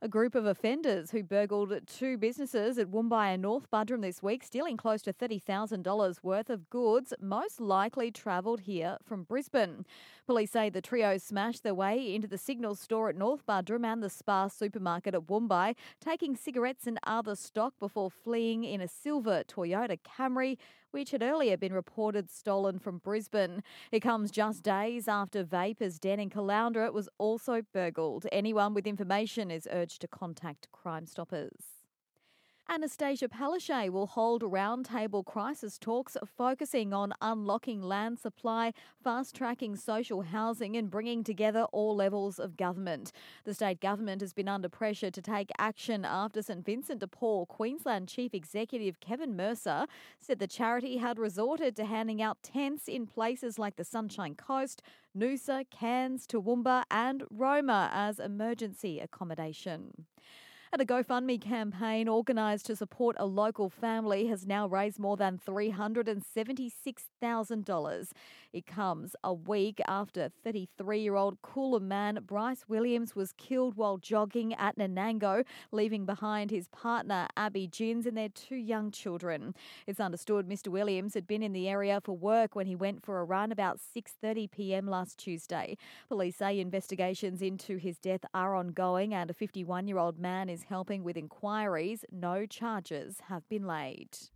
A group of offenders who burgled two businesses at Woombye and North Buderim this week, stealing close to $30,000 worth of goods, most likely travelled here from Brisbane. Police say the trio smashed their way into the Cignall store at North Buderim and the Spar supermarket at Woombye, taking cigarettes and other stock before fleeing in a silver Toyota Camry, which had earlier been reported stolen from Brisbane. It comes just days after Vapors Den in Caloundra was also burgled. Anyone with information is urged to contact Crime Stoppers. Annastacia Palaszczuk will hold roundtable crisis talks focusing on unlocking land supply, fast tracking social housing, and bringing together all levels of government. The state government has been under pressure to take action after St Vincent de Paul Queensland Chief Executive Kevin Mercer said the charity had resorted to handing out tents in places like the Sunshine Coast, Noosa, Cairns, Toowoomba, and Roma as emergency accommodation. And a GoFundMe campaign organised to support a local family has now raised more than $376,000. It comes a week after 33 year old Coolum man Bryce Williams was killed while jogging at Nanango, leaving behind his partner Abby Gins and their two young children. It's understood Mr. Williams had been in the area for work when he went for a run about 6:30 p.m. last Tuesday. Police say investigations into his death are ongoing and a 51 year old man is is helping with inquiries. No charges have been laid.